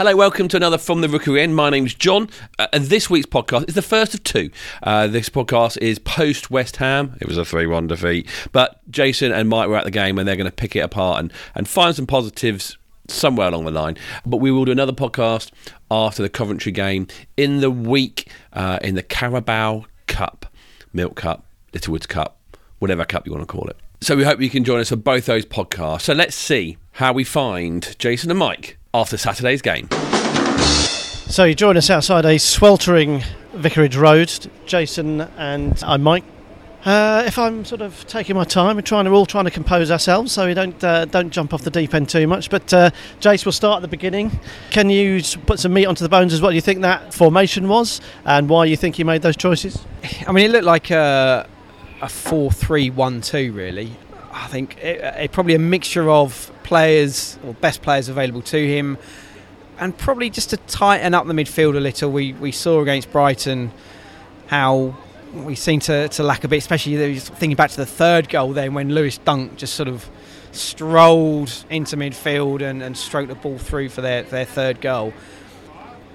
Hello, welcome to another From the Rookery End. My name's John, uh, and this week's podcast is the first of two. Uh, this podcast is post West Ham. It was a 3 1 defeat, but Jason and Mike were at the game and they're going to pick it apart and, and find some positives somewhere along the line. But we will do another podcast after the Coventry game in the week uh, in the Carabao Cup, Milk Cup, Littlewoods Cup, whatever cup you want to call it. So we hope you can join us for both those podcasts. So let's see how we find Jason and Mike after Saturday's game. So you join us outside a sweltering Vicarage Road, Jason and I'm Mike. Uh, if I'm sort of taking my time, we're trying to all trying to compose ourselves, so we don't uh, don't jump off the deep end too much. But uh, Jace, we'll start at the beginning. Can you put some meat onto the bones as what do you think that formation was, and why you think you made those choices? I mean, it looked like a, a four-three-one-two, really. I think it, it, probably a mixture of players or best players available to him, and probably just to tighten up the midfield a little. We we saw against Brighton how we seem to, to lack a bit, especially thinking back to the third goal then when Lewis Dunk just sort of strolled into midfield and, and stroked the ball through for their, their third goal.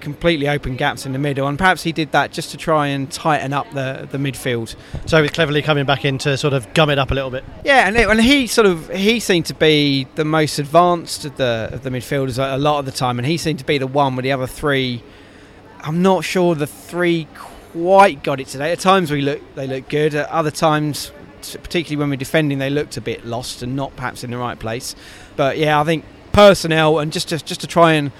Completely open gaps in the middle, and perhaps he did that just to try and tighten up the, the midfield. So he's Cleverley coming back in to sort of gum it up a little bit. Yeah, and, it, and he sort of he seemed to be the most advanced of the of the midfielders a lot of the time, and he seemed to be the one with the other three. I'm not sure the three quite got it today. At times we look they look good. At other times, particularly when we're defending, they looked a bit lost and not perhaps in the right place. But yeah, I think personnel and just just, just to try and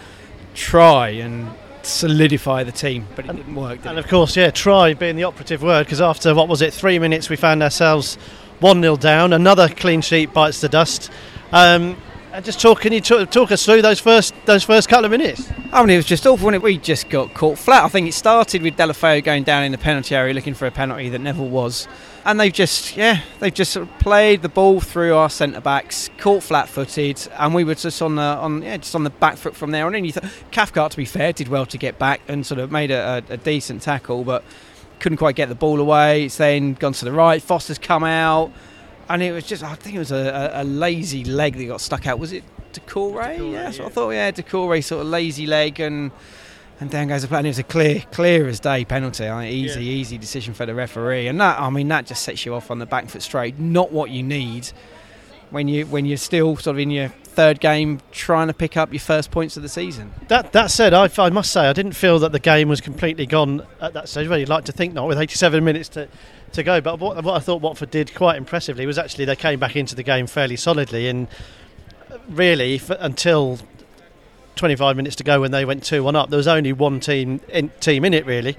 try and solidify the team, but it and, didn't work. Did and it? of course, yeah, try being the operative word because after what was it, three minutes, we found ourselves one 0 down. Another clean sheet bites the dust. Um, and just talk, can you talk, talk, us through those first those first couple of minutes? I mean, it was just awful. When we just got caught flat. I think it started with Deulofeu going down in the penalty area looking for a penalty that never was, and they've just yeah they've just sort of played the ball through our centre backs, caught flat-footed, and we were just on the on yeah just on the back foot from there on in. You thought Cathcart, to be fair, did well to get back and sort of made a, a, a decent tackle, but couldn't quite get the ball away. It's then gone to the right. Foster's come out and it was just I think it was a, a, lazy leg that got stuck out. Was it Doucouré? Yeah, that's what I thought. Yeah, Doucouré sort of lazy leg and and down goes the play. And it was a clear, clear as day penalty. I mean, easy, yeah. easy decision for the referee. And that, I mean, that just sets you off on the back foot straight. Not what you need when you when you're still sort of in your third game trying to pick up your first points of the season. That that said, I, I must say I didn't feel that the game was completely gone at that stage. Well, you'd like to think not, with 87 minutes to to go. But what, what I thought Watford did quite impressively was actually they came back into the game fairly solidly, and really until 25 minutes to go when they went 2 1 up, there was only one team in, team in it, really.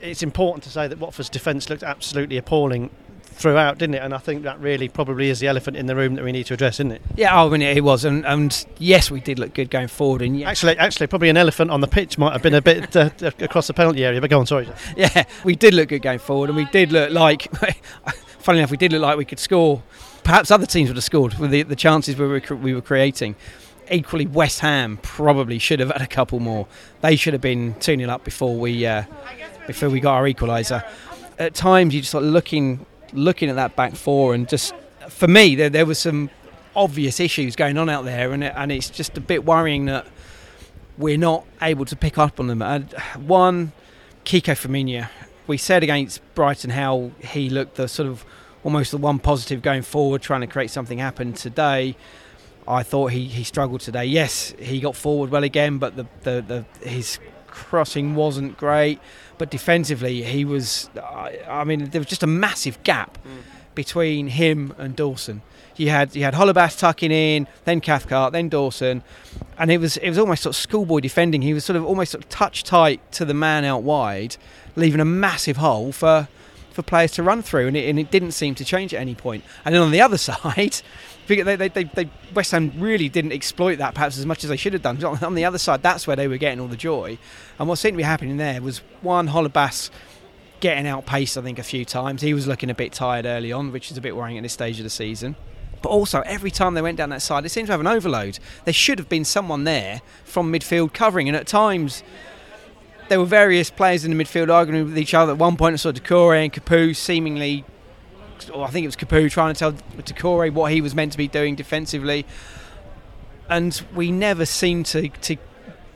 It's important to say that Watford's defence looked absolutely appalling throughout, didn't it? And I think that really probably is the elephant in the room that we need to address, isn't it? Yeah, I mean it was, and, and yes, we did look good going forward. And yes. actually, actually, probably an elephant on the pitch might have been a bit uh, across the penalty area. But go on, sorry. Yeah, we did look good going forward, and we did look like, funny enough, we did look like we could score. Perhaps other teams would have scored with the, the chances we were we were creating. Equally, West Ham probably should have had a couple more. They should have been 2 0 up before we uh, before we got our equaliser. At times, you're just like looking looking at that back four and just for me there there was some obvious issues going on out there and it, and it's just a bit worrying that we're not able to pick up on them. And one, Kiko Femenia. We said against Brighton how he looked the sort of almost the one positive going forward, trying to create something happen today. I thought he, he struggled today. Yes, he got forward well again, but the, the, the his crossing wasn't great. But defensively, he was. I mean, there was just a massive gap mm. between him and Dawson. You had you had Holebas tucking in, then Cathcart, then Dawson, and it was it was almost sort of schoolboy defending. He was sort of almost sort of touch tight to the man out wide, leaving a massive hole for for players to run through, and it, and it didn't seem to change at any point. And then on the other side, they, they, they, they, West Ham really didn't exploit that perhaps as much as they should have done. On the other side, that's where they were getting all the joy. And what seemed to be happening there was one, Holebas getting outpaced, I think, a few times. He was looking a bit tired early on, which is a bit worrying at this stage of the season. But also, every time they went down that side, they seemed to have an overload. There should have been someone there from midfield covering, and at times there were various players in the midfield arguing with each other. At one point, I saw Doucouré and Capoue seemingly or I think it was Capoue trying to tell Doucouré what he was meant to be doing defensively, and we never seemed to to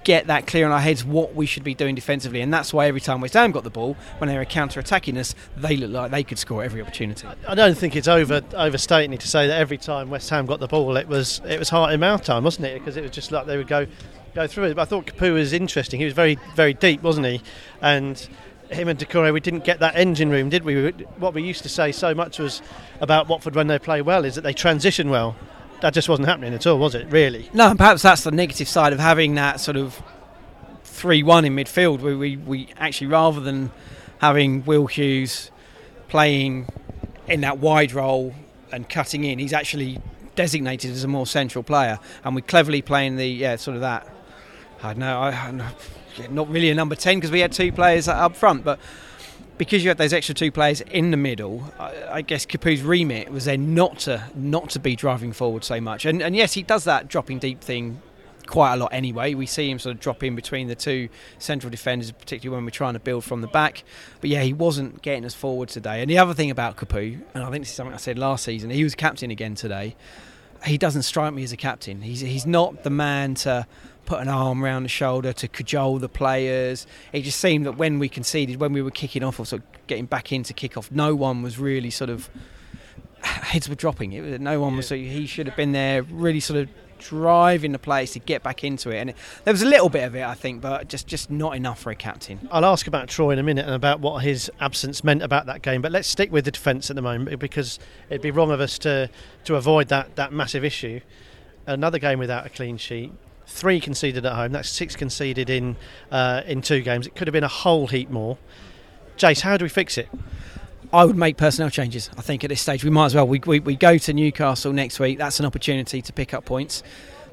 get that clear in our heads what we should be doing defensively, and that's why every time West Ham got the ball, when they were counter-attacking us, they looked like they could score every opportunity. I don't think it's over overstating to say that every time West Ham got the ball, it was it was heart in mouth time, wasn't it? Because it was just like they would go go through it. But I thought Capoue was interesting. He was very very deep, wasn't he? And him and Doucouré, we didn't get that engine room, did we? What we used to say so much was about Watford when they play well is that they transition well that just wasn't happening at all, was it? Really? No, and perhaps that's the negative side of having that sort of three-one in midfield, where we, we actually rather than having Will Hughes playing in that wide role and cutting in, he's actually designated as a more central player, and we're Cleverley playing the yeah sort of that. I don't know, I, not really a number ten because we had two players up front, but because you had those extra two players in the middle, I, guess Capoue's remit was then not to not to be driving forward so much. And, and yes, he does that dropping deep thing quite a lot anyway. We see him sort of drop in between the two central defenders, particularly when we're trying to build from the back. But yeah, he wasn't getting us forward today. And the other thing about Capoue, and I think this is something I said last season, he was captain again today. He doesn't strike me as a captain. He's he's not the man to put an arm around the shoulder to cajole the players. It just seemed that when we conceded, when we were kicking off or sort of getting back into kick off, no one was really sort of heads were dropping. It was, no one was. So he should have been there, really sort of driving the players to get back into it. And it, there was a little bit of it, I think, but just just not enough for a captain. I'll ask about Troy in a minute and about what his absence meant about that game. But let's stick with the defence at the moment because it'd be wrong of us to to avoid that that massive issue. Another game without a clean sheet three conceded at home. That's six conceded in uh, in two games. It could have been a whole heap more. Jace, how do we fix it? I would make personnel changes. I think at this stage we might as well. We, we, we go to Newcastle next week. That's an opportunity to pick up points.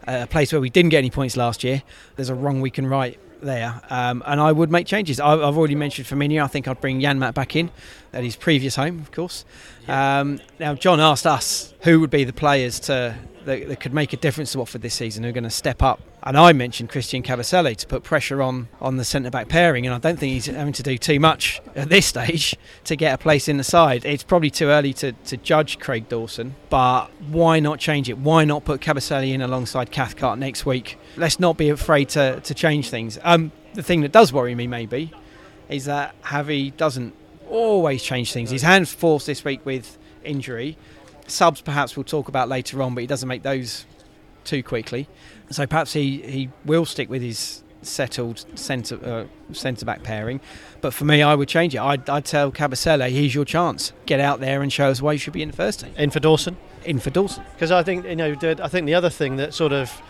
Uh, a place where we didn't get any points last year. There's a wrong we can right there, um, and I would make changes. I, have already mentioned Femenia. I think I'd bring Janmaat back in at his previous home, of course. Um, now, John asked us who would be the players to that, that could make a difference to Watford this season who are going to step up. And I mentioned Christian Kabasele to put pressure on on the centre back pairing, and I don't think he's having to do too much at this stage to get a place in the side. It's probably too early to, to judge Craig Dawson, but why not change it? Why not put Kabasele in alongside Cathcart next week? Let's not be afraid to, to change things. Um, the thing that does worry me maybe is that Javi doesn't always change things. His hands forced this week with injury subs perhaps we'll talk about later on, but he doesn't make those too quickly. So perhaps he, he will stick with his settled centre uh, centre back pairing. But for me, I would change it. I'd, I'd tell Kabasele, here's your chance. Get out there and show us why you should be in the first team. In for Dawson. In for Dawson. Because I think you know, I think the other thing that sort of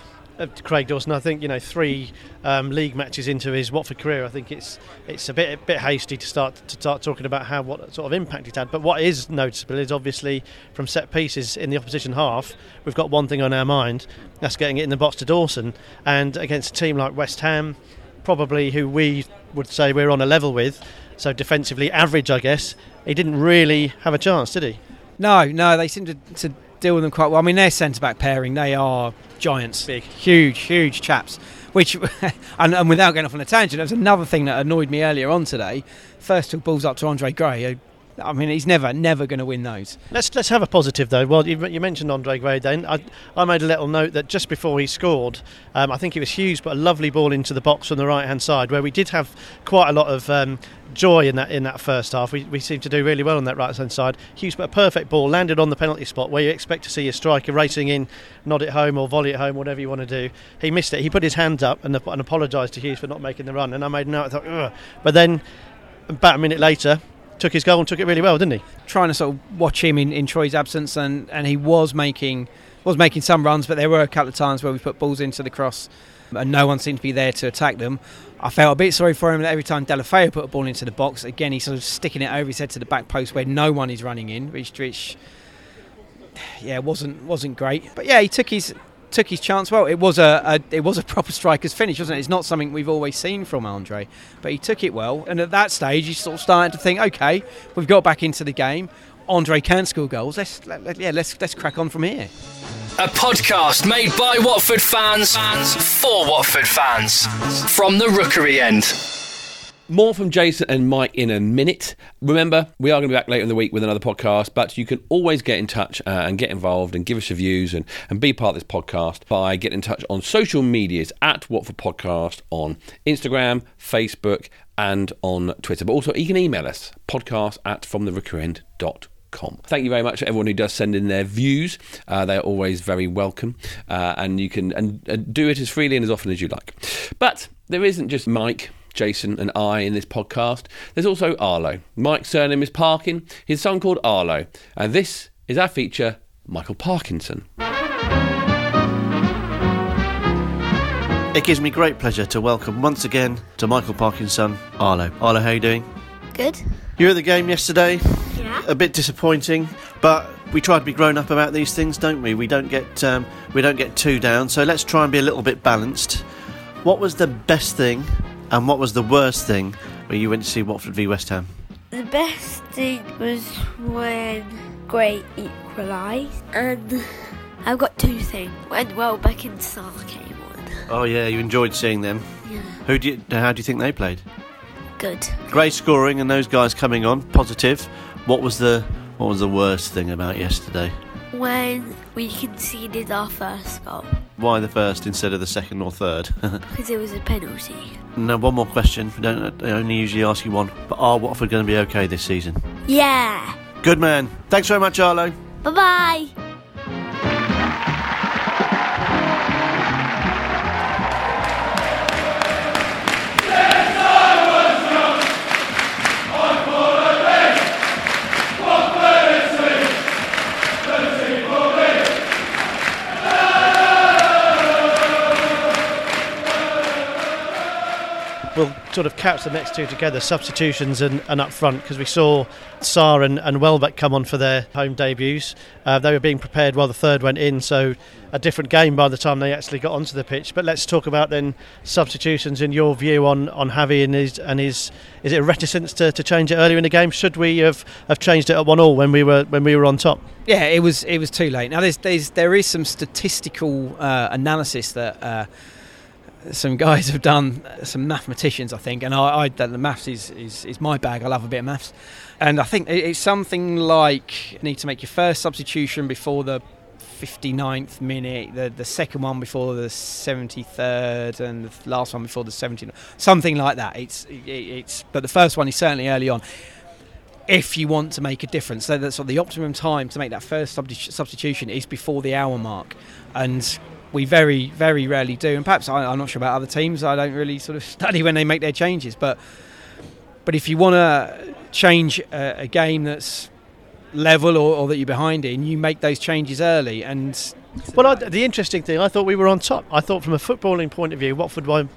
Craig Dawson. I think you know three um, league matches into his Watford career. I think it's it's a bit a bit hasty to start to start talking about how what sort of impact he's had. But what is noticeable is obviously from set pieces in the opposition half, we've got one thing on our mind. That's getting it in the box to Dawson, and against a team like West Ham, probably who we would say we're on a level with. So defensively average, I guess. He didn't really have a chance, did he? No, no. They seem to, to deal with them quite well. I mean, their centre back pairing, they are giants, big, huge, huge chaps. Which, and, and, without going off on a tangent, there was another thing that annoyed me earlier on today. First took balls up to Andre Gray, I mean, he's never, never going to win those. Let's let's have a positive though. Well, you, you mentioned Andre Gray. Then I, I made a little note that just before he scored, um, I think it was Hughes put a lovely ball into the box on the right hand side, where we did have quite a lot of um, joy in that in that first half. We, we seemed to do really well on that right hand side. Hughes put a perfect ball, landed on the penalty spot where you expect to see a striker racing in, nod it home or volley it home, whatever you want to do. He missed it. He put his hands up and, and apologised to Hughes for not making the run. And I made a note. I thought, Ugh. but then about a minute later, took his goal and took it really well, didn't he? Trying to sort of watch him in, in Troy's absence, and, and he was making was making some runs, but there were a couple of times where we put balls into the cross, and no one seemed to be there to attack them. I felt a bit sorry for him that every time Deulofeu put a ball into the box, again he's sort of sticking it over his head to the back post where no one is running in, which, which yeah wasn't wasn't great. But yeah, he took his took his chance well. It was a, a, it was a proper striker's finish, wasn't it? It's not something we've always seen from Andre, but he took it well. And at that stage, he's sort of starting to think, okay, we've got back into the game. Andre can score goals. Let's let, yeah, let's let's crack on from here. A podcast made by Watford fans, fans for Watford fans from the Rookery end. More from Jason and Mike in a minute. Remember, we are going to be back later in the week with another podcast, but you can always get in touch uh, and get involved and give us your views and, and be part of this podcast by getting in touch on social medias at Watford Podcast on Instagram, Facebook, and on Twitter. But also, you can email us podcast at fromtherookerend.com. Thank you very much to everyone who does send in their views. Uh, they're always very welcome, uh, and you can and, and do it as freely and as often as you like. But there isn't just Mike. Jason and I in this podcast. There's also Arlo. Mike's surname is Parkin, his son called Arlo, and this is our feature, Michael Parkinson. It gives me great pleasure to welcome once again to Michael Parkinson, Arlo. Arlo, how are you doing? Good. You were at the game yesterday. Yeah. A bit disappointing, but we try to be grown up about these things, don't we? We don't get um, we don't get too down. So let's try and be a little bit balanced. What was the best thing, and what was the worst thing when you went to see Watford v West Ham? The best thing was when Gray equalised, and I've got two things. When Welbeck and Sarr came on. Oh yeah, you enjoyed seeing them. Yeah. Who do you, how do you think they played? Good. Gray scoring and those guys coming on positive. What was the what was the worst thing about yesterday? When we conceded our first goal, Why the first instead of the second or third? because it was a penalty. now, one more question. We don't I only usually ask you one, but are Watford going to be okay this season? Yeah. Good man. Thanks very much, Arlo. Bye bye. We'll sort of catch the next two together, substitutions and, and up front, because we saw Sarr and, and Welbeck come on for their home debuts. Uh, they were being prepared while the third went in, so a different game by the time they actually got onto the pitch. But let's talk about then substitutions in your view on, on Javi and his and his is it a reticence to, to change it earlier in the game? Should we have, have changed it at one all when we were when we were on top? Yeah, it was it was too late. Now there's, there's there is some statistical uh, analysis that uh, some guys have done, some mathematicians I think, and I, I the maths is, is is my bag. I love a bit of maths, and I think it's something like you need to make your first substitution before the 59th minute, the the second one before the 73rd, and the last one before the 70th. Something like that. It's it, it's but the first one is certainly early on if you want to make a difference. So that's what the optimum time to make that first substitution is before the hour mark, and we very very rarely do. And perhaps I, I'm not sure about other teams. I don't really sort of study when they make their changes, but but if you want to change a, a game that's level or, or that you're behind in, you make those changes early. And Well, I, the interesting thing, I thought we were on top. I thought from a footballing point of view, Watford were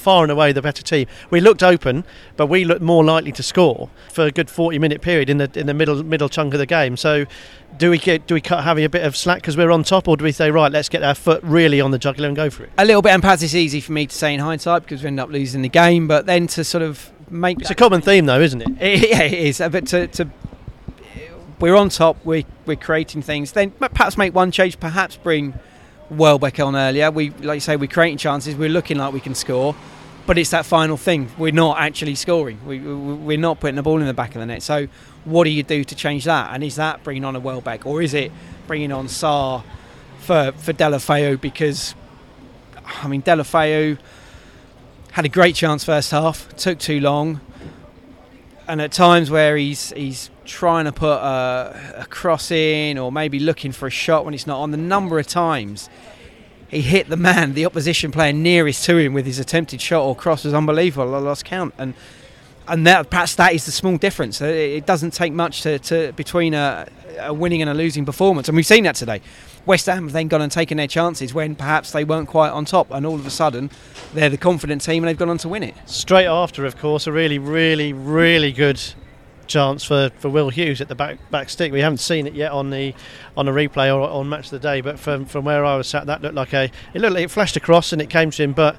far and away the better team. We looked open, but we looked more likely to score for a good 40 minute period in the in the middle middle chunk of the game. So, do we get do we cut Javi a bit of slack because we're on top, or do we say right, let's get our foot really on the jugular and go for it? a little bit, and perhaps it's easy for me to say in hindsight because we end up losing the game. But then to sort of make It's a common theme, though, isn't it? It, yeah, it is. Uh, But to, to we're on top. we're, we're creating things. Then perhaps make one change. Perhaps bring Welbeck on earlier. We like you say we're creating chances. We're looking like we can score, but it's that final thing. We're not actually scoring. We, we we're not putting the ball in the back of the net. So what do you do to change that? And is that bringing on a Welbeck or is it bringing on Sarr for for Deulofeu because I mean Deulofeu had a great chance first half. Took too long and at times where he's he's trying to put a, a cross in or maybe looking for a shot when it's not on the number of times he hit the man the opposition player nearest to him with his attempted shot or cross was unbelievable I lost count. And and that perhaps that is the small difference. It, doesn't take much to, to between a, a winning and a losing performance. And we've seen that today West Ham have then gone and taken their chances when perhaps they weren't quite on top and all of a sudden they're the confident team and they've gone on to win it Straight after, of course, a really, really, really good chance for, for Will Hughes at the back back stick. We haven't seen it yet on the on a replay or on match of the day, but from from where I was sat, that looked like a it looked like it flashed across and it came to him, but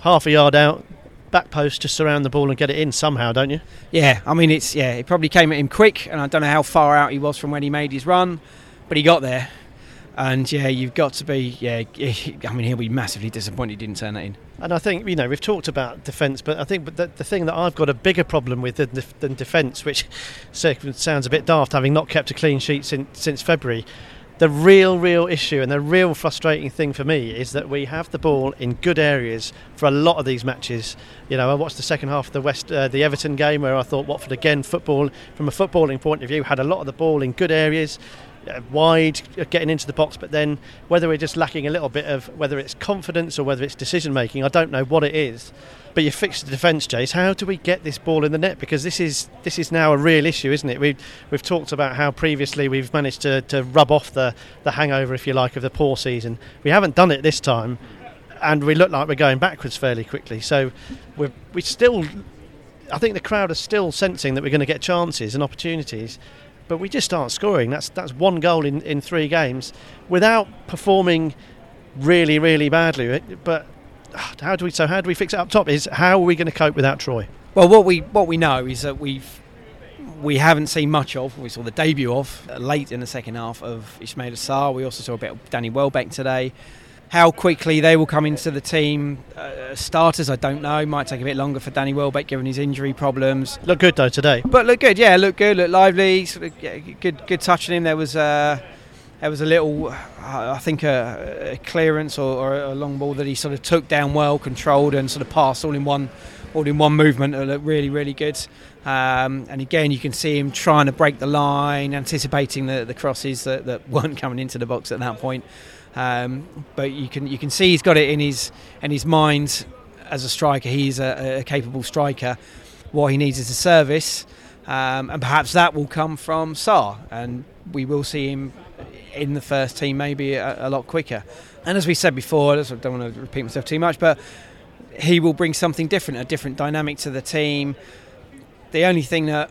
half a yard out, back post, to surround the ball and get it in somehow, don't you? Yeah, I mean it's yeah, it probably came at him quick, and I don't know how far out he was from when he made his run, but he got there, and yeah, you've got to be yeah. I mean he'll be massively disappointed he didn't turn that in. And I think you know we've talked about defence, but I think the, the thing that I've got a bigger problem with than, than defence, which sounds a bit daft, having not kept a clean sheet since since February. The real, real issue and the real frustrating thing for me is that we have the ball in good areas for a lot of these matches. You know, I watched the second half of the West, uh, the Everton game, where I thought Watford again, football from a footballing point of view, had a lot of the ball in good areas wide, uh, getting into the box, but then whether we're just lacking a little bit of whether it's confidence or whether it's decision making, I don't know what it is. But you fixed the defence, Jace. How do we get this ball in the net? Because this is this is now a real issue, isn't it? We've we've talked about how previously we've managed to, to rub off the, the hangover, if you like, of the poor season. We haven't done it this time, and we look like we're going backwards fairly quickly. So we we still, I think the crowd are still sensing that we're going to get chances and opportunities but we just aren't scoring. That's that's one goal in, in three games without performing really really badly. But ah, how do we so how do we fix it up top? Is how are we going to cope without Troy? Well, what we what we know is that we've we haven't seen much of. We saw the debut of late in the second half of Ismaila Sarr. We also saw a bit of Danny Welbeck today. How quickly they will come into the team, uh, starters, I don't know. Might take a bit longer for Danny Welbeck given his injury problems. Look good though today. But look good, yeah, look good, look lively. Sort of yeah, good, good touching him. There was uh, there was a little, uh, I think, a, a clearance or, or, a long ball that he sort of took down well, controlled, and sort of passed all in one, all in one movement. It looked really, really good. Um, and again, you can see him trying to break the line, anticipating the, the crosses that, that weren't coming into the box at that point. Um, but you can you can see he's got it in his in his mind as a striker. He's a, a capable striker. What he needs is a service, um, and perhaps that will come from Sarr, and we will see him in the first team maybe a, a lot quicker. And as we said before, I don't want to repeat myself too much, but he will bring something different, a different dynamic to the team. The only thing that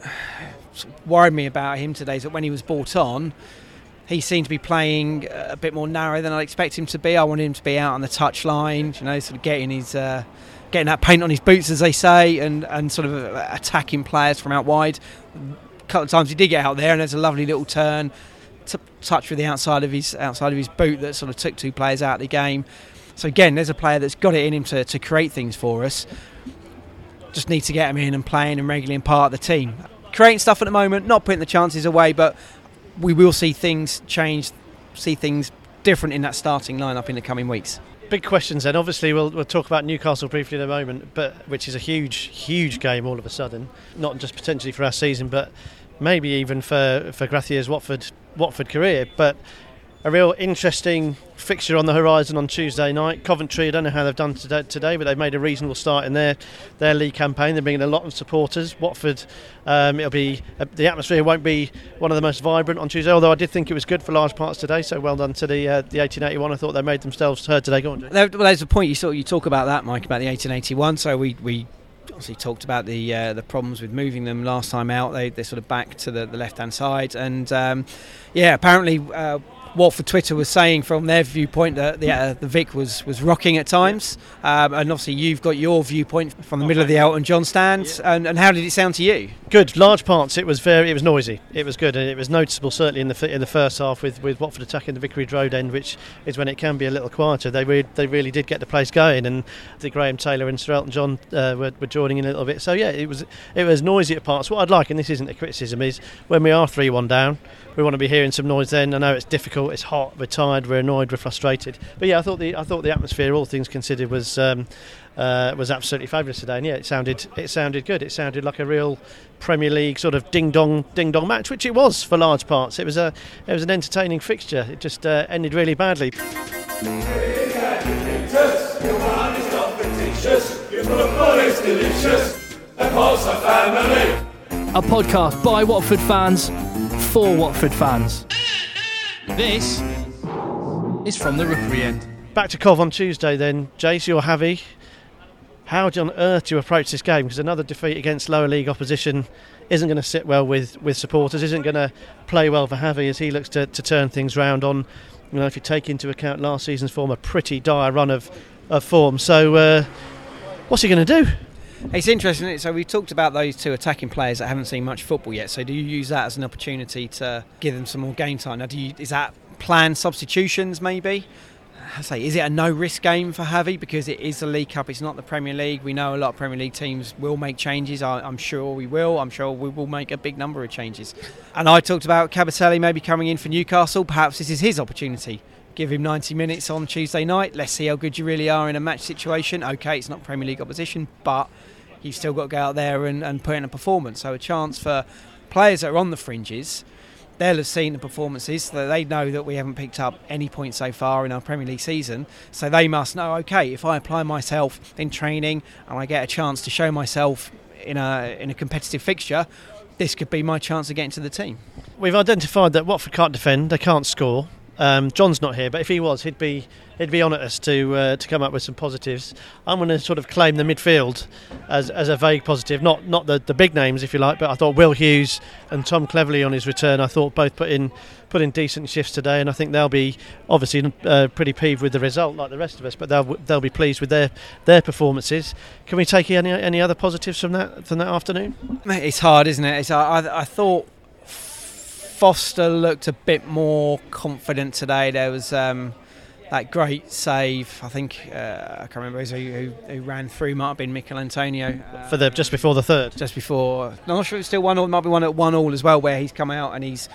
worried me about him today is that when he was brought on, he seemed to be playing a bit more narrow than I'd expect him to be. I wanted him to be out on the touchline, you know, sort of getting his uh, getting that paint on his boots, as they say, and, and sort of uh, attacking players from out wide. A couple of times he did get out there, and there's a lovely little turn, t- touch with the outside of his outside of his boot that sort of took two players out of the game. So again, there's a player that's got it in him to, to create things for us. Just need to get him in and playing and regularly and part of the team. Creating stuff at the moment, not putting the chances away, but we will see things change, see things different in that starting lineup in the coming weeks. Big questions then. Obviously, we'll, we'll talk about Newcastle briefly in a moment, but which is a huge, huge game all of a sudden. Not just potentially for our season, but maybe even for for Gracia's Watford Watford career. But a real interesting fixture on the horizon on Tuesday night. Coventry, I don't know how they've done today, but they've made a reasonable start in their their league campaign. They're bringing a lot of supporters. Watford, um, it'll be uh, the atmosphere won't be one of the most vibrant on Tuesday. Although I did think it was good for large parts today. So well done to the uh, the 1881. I thought they made themselves heard today. Go on, Jay. Well, there's a point you sort you talk about that, Mike, about the 1881. So we we obviously talked about the uh, the problems with moving them last time out. They they sort of back to the, the left hand side, and um, yeah, apparently uh, Watford Twitter was saying from their viewpoint that the, uh, the Vic was, was rocking at times. Um, and obviously, you've got your viewpoint from the middle of the Elton John stand. And, and how did it sound to you? Good. Large parts, it was very, it was noisy. It was good, and it was noticeable certainly in the in the first half with, with Watford attacking the Vicarage Road end, which is when it can be a little quieter. They re- they really did get the place going, and the Graham Taylor and Sir Elton John uh, were, were joining in a little bit. So yeah, it was it was noisy at parts. What I'd like, and this isn't a criticism, is when we are three one down we want to be hearing some noise then. I know it's difficult, it's hot, we're tired, we're annoyed, we're frustrated. But yeah, I thought the I thought the atmosphere, all things considered, was um, uh, was absolutely fabulous today. And yeah, it sounded it sounded good. It sounded like a real Premier League sort of ding dong ding dong match, which it was for large parts. It was a it was an entertaining fixture. It just uh, ended really badly. A podcast by Watford fans for Watford fans. This is from the Rookery end. Back to Cov on Tuesday then. Jace, you're Javi. How on earth do you approach this game? Because another defeat against lower league opposition isn't going to sit well with, with supporters, isn't going to play well for Javi as he looks to, to turn things round on, you know, if you take into account last season's form, a pretty dire run of, of form. So, uh, what's he going to do? It's interesting. So we talked about those two attacking players that haven't seen much football yet. So do you use that as an opportunity to give them some more game time? Now, do you, is that planned substitutions maybe? I say, is it a no risk game for Javi because it is the League Cup? It's not the Premier League. We know a lot of Premier League teams will make changes. I, I'm sure we will. I'm sure we will make a big number of changes. And I talked about Kabasele maybe coming in for Newcastle. Perhaps this is his opportunity. Give him 90 minutes on Tuesday night. Let's see how good you really are in a match situation. Okay, it's not Premier League opposition, but you've still got to go out there and, and put in a performance. So a chance for players that are on the fringes they'll have seen the performances, so they know that we haven't picked up any points so far in our Premier League season. So they must know, okay, if I apply myself in training and I get a chance to show myself in a in a competitive fixture, this could be my chance of getting to the team. We've identified that Watford can't defend, they can't score. Um, John's not here, but if he was, he'd be he'd be on at us to uh, to come up with some positives. I'm going to sort of claim the midfield as, as a vague positive, not not the, the big names if you like, but I thought Will Hughes and Tom Cleverley on his return, I thought both put in put in decent shifts today, and I think they'll be obviously uh, pretty peeved with the result like the rest of us, but they'll they'll be pleased with their their performances. Can we take any any other positives from that from that afternoon? It's hard, isn't it? It's, I, I thought Foster looked a bit more confident today. There was um, that great save. I think uh, I can't remember who, who, who, ran through. Might have been Michail Antonio uh, for the just before the third. Just before. I'm not sure it's still one. Or might be one at one all as well, where he's come out and he's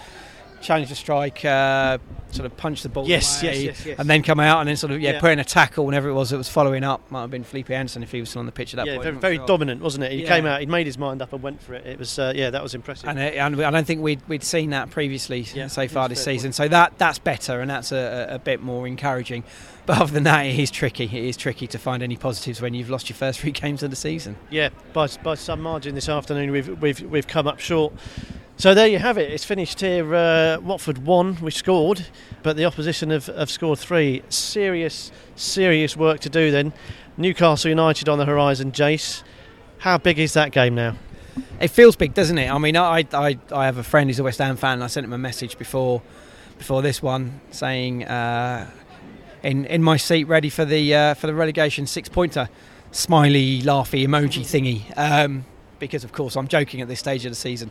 challenge the strike, uh, sort of punch the ball yes, away, yes, yes, yes, and then come out and then sort of yeah, yeah. put in a tackle whenever it was that was following up. Might have been Felipe Anderson if he was still on the pitch at that yeah, point. Very, very sure. dominant, wasn't it? He yeah. came out, he'd made his mind up and went for it. It was uh, yeah, that was impressive. And, it, and, I don't think we'd we'd seen that previously so far this season. So that that's better and that's a, a, bit more encouraging. But other than that, it is tricky. It is tricky to find any positives when you've lost your first three games of the season. Yeah, by by some margin this afternoon, we've we've we've come up short. So there you have it. It's finished here. Uh, Watford won. We scored, but the opposition have, have scored three. Serious, serious work to do then. Newcastle United on the horizon. Jace, how big is that game now? It feels big, doesn't it? I mean, I, I, I have a friend who's a West Ham fan. I sent him a message before before this one saying, uh, "In in my seat, ready for the uh, for the relegation six pointer." Smiley, laughy emoji thingy. Um, because of course I'm joking at this stage of the season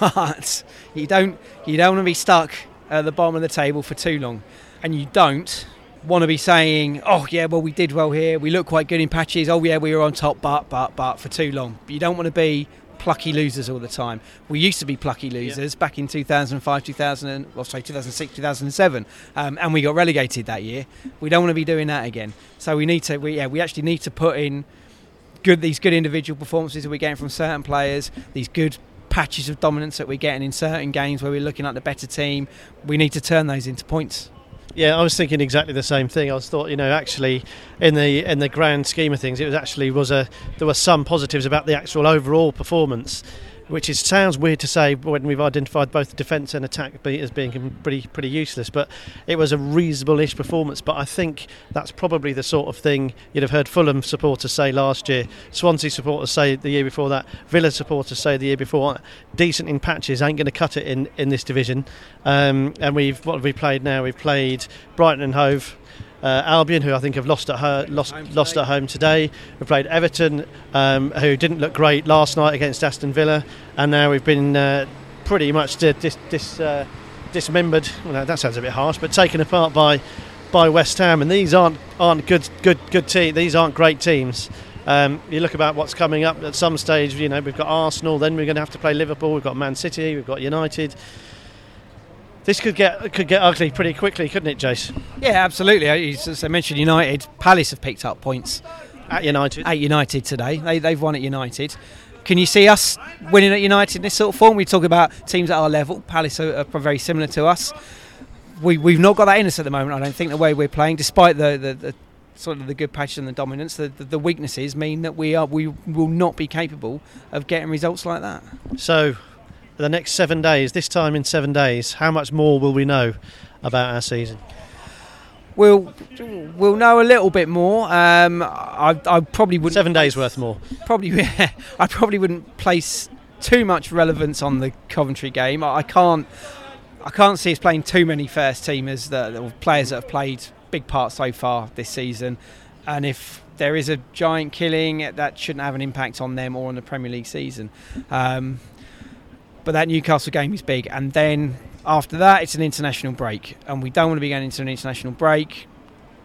but you don't you don't want to be stuck at the bottom of the table for too long, and you don't want to be saying, "Oh yeah, well we did well here, we look quite good in patches. Oh yeah, we were on top, but but but for too long." But you don't want to be plucky losers all the time. We used to be plucky losers yeah. back in 2005, 2000, well, sorry, 2006, 2007, um, and we got relegated that year. We don't want to be doing that again. So we need to, we, yeah, we actually need to put in good these good individual performances that we're getting from certain players, these good patches of dominance that we're getting in certain games where we're looking at the better team, we need to turn those into points. Yeah, I was thinking exactly the same thing. I was thought, you know, actually, in the in the grand scheme of things, it was actually was a there were some positives about the actual overall performance which is sounds weird to say when we've identified both defence and attack as being pretty pretty useless. But it was a reasonable-ish performance. But I think that's probably the sort of thing you'd have heard Fulham supporters say last year, Swansea supporters say the year before that, Villa supporters say the year before. Decent in patches ain't going to cut it in in this division. Um, and we've what have we played now? We've played Brighton and Hove. Uh, Albion, who I think have lost at her, lost lost at home today. We played Everton, um, who didn't look great last night against Aston Villa, and now we've been uh, pretty much dis, dis, uh, dismembered. Well, that sounds a bit harsh, but taken apart by by West Ham. And these aren't aren't good good good teams. These aren't great teams. Um, you look about what's coming up at some stage. You know, we've got Arsenal. Then we're going to have to play Liverpool. We've got Man City. We've got United this could get could get ugly pretty quickly, couldn't it, Jace? Yeah, absolutely. Uh, as I mentioned, United, Palace have picked up points at United. At United today, they, they've won at United. Can you see us winning at United in this sort of form? We talk about teams at our level. Palace are, are very similar to us. We we've not got that in us at the moment. I don't think the way we're playing, despite the, the, the sort of the good patches and the dominance, the, the, the weaknesses mean that we are we will not be capable of getting results like that. So the next seven days, this time in seven days, how much more will we know about our season? We'll we'll know a little bit more. Um, I, I probably wouldn't seven days worth more. Probably, yeah, I probably wouldn't place too much relevance on the Coventry game. I, I can't I can't see us playing too many first teamers that or players that have played big parts so far this season. And if there is a giant killing, that shouldn't have an impact on them or on the Premier League season. Um, but that Newcastle game is big. And then after that, it's an international break, and we don't want to be going into an international break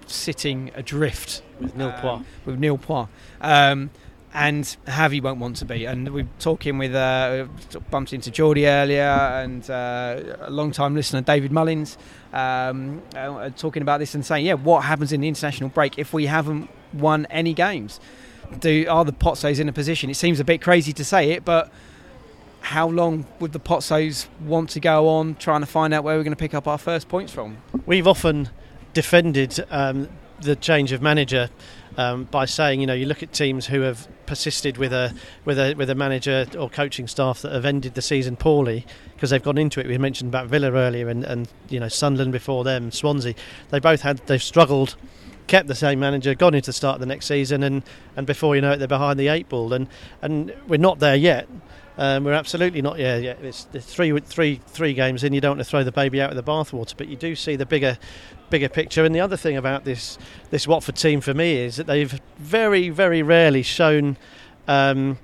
sitting adrift with Neil um, Poir. with Neil Poir. Um, and Javi won't want to be. And we're talking with, uh, bumped into Geordie earlier and uh, a long time listener, David Mullins, um, uh, talking about this and saying, yeah, what happens in the international break if we haven't won any games? Do Are the Pozzos in a position? It seems a bit crazy to say it, but how long would the Pozzos want to go on trying to find out where we're going to pick up our first points from? We've often defended um, the change of manager um, by saying, you know, you look at teams who have persisted with a with a with a manager or coaching staff that have ended the season poorly because they've gone into it. We mentioned about Villa earlier, and, and you know Sunderland before them, Swansea. They both had they've struggled. Kept the same manager, gone into the start of the next season, and, and before you know it, they're behind the eight ball, and and we're not there yet. Um, we're absolutely not yeah. It's, it's three three three games in. You don't want to throw the baby out of the bathwater, but you do see the bigger bigger picture. And the other thing about this this Watford team for me is that they've very very rarely shown. Um,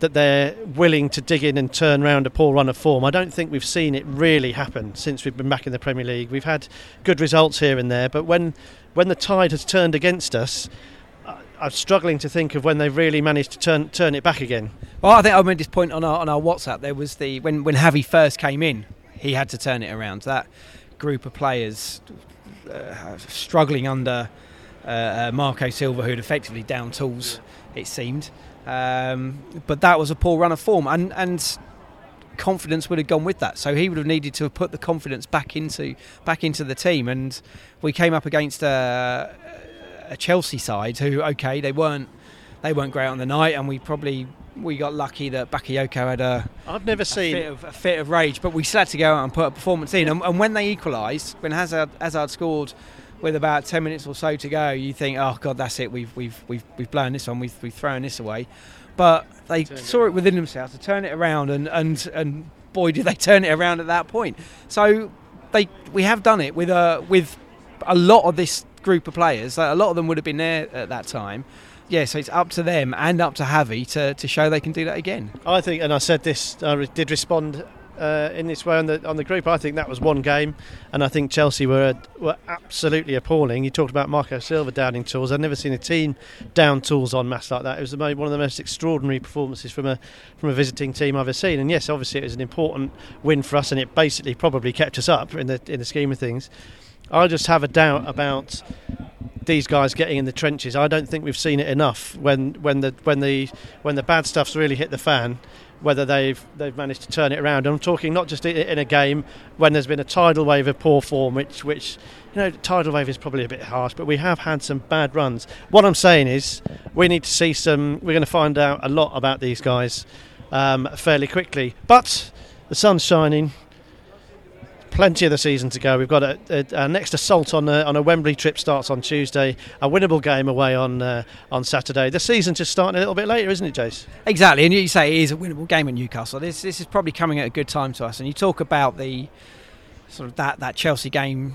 that they're willing to dig in and turn around a poor run of form. I don't think we've seen it really happen since we've been back in the Premier League. We've had good results here and there, but when when the tide has turned against us, I'm struggling to think of when they've really managed to turn turn it back again. Well, I think I made this point on our on our WhatsApp. There was the when when Javi first came in, he had to turn it around. That group of players uh, struggling under uh, uh, Marco Silva, who'd effectively down tools, it seemed. Um, but that was a poor run of form, and and confidence would have gone with that. So he would have needed to have put the confidence back into back into the team. And we came up against a, a Chelsea side who, okay, they weren't they weren't great on the night, and we probably we got lucky that Bakayoko had a I've never a seen fit, of, a fit of rage, but we still had to go out and put a performance in. And, and when they equalised, when Hazard, Hazard scored with about 10 minutes or so to go, you think, oh god, that's it. We've we've we've we've blown this one. We've we've thrown this away. But they saw it within themselves to turn it around, and and and boy, did they turn it around at that point. So they we have done it with a with a lot of this group of players. A lot of them would have been there at that time. Yeah, so it's up to them and up to Javi to, to show they can do that again. I think, and I said this, I did respond uh, in this way on the on the group. I think that was one game, and I think Chelsea were were absolutely appalling. You talked about Marco Silva downing tools. I've never seen a team down tools on mass like that. It was the, mo- one of the most extraordinary performances from a from a visiting team I've ever seen. And yes, obviously it was an important win for us, and it basically probably kept us up in the in the scheme of things. I just have a doubt about these guys getting in the trenches. I don't think we've seen it enough when when the when the when the bad stuff's really hit the fan. Whether they've they've managed to turn it around. And I'm talking not just in a game when there's been a tidal wave of poor form, which which you know tidal wave is probably a bit harsh, but we have had some bad runs. What I'm saying is we need to see some. We're going to find out a lot about these guys um, fairly quickly. But the sun's shining plenty of the season to go. We've got a, a, our next assault on a, on a Wembley trip starts on Tuesday. A winnable game away on uh, on Saturday. The season's just starting a little bit later, isn't it, Jace? Exactly, and you say it is a winnable game at Newcastle. This this is probably coming at a good time to us. And you talk about the sort of that that Chelsea game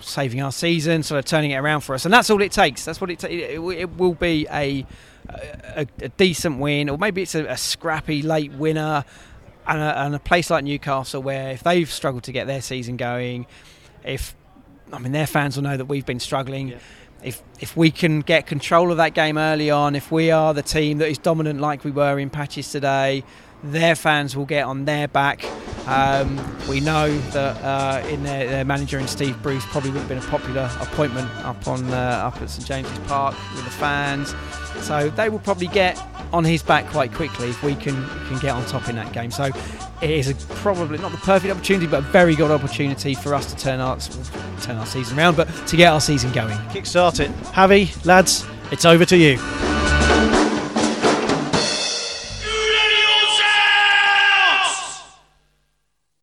saving our season, sort of turning it around for us, and that's all it takes. That's what it ta- it, it, it will be a, a a decent win, or maybe it's a, a scrappy late winner. And a, and a place like Newcastle, where if they've struggled to get their season going, if I mean their fans will know that we've been struggling. Yeah. If if we can get control of that game early on, if we are the team that is dominant like we were in patches today, their fans will get on their back. Um, we know that uh, in their, their manager in Steve Bruce probably would have been a popular appointment up on uh, up at St James's Park with the fans. So they will probably get on his back quite quickly if we can can get on top in that game. So it is a, probably not the perfect opportunity, but a very good opportunity for us to turn our turn our season around, but to get our season going. Kickstart it. Javi, lads, it's over to you.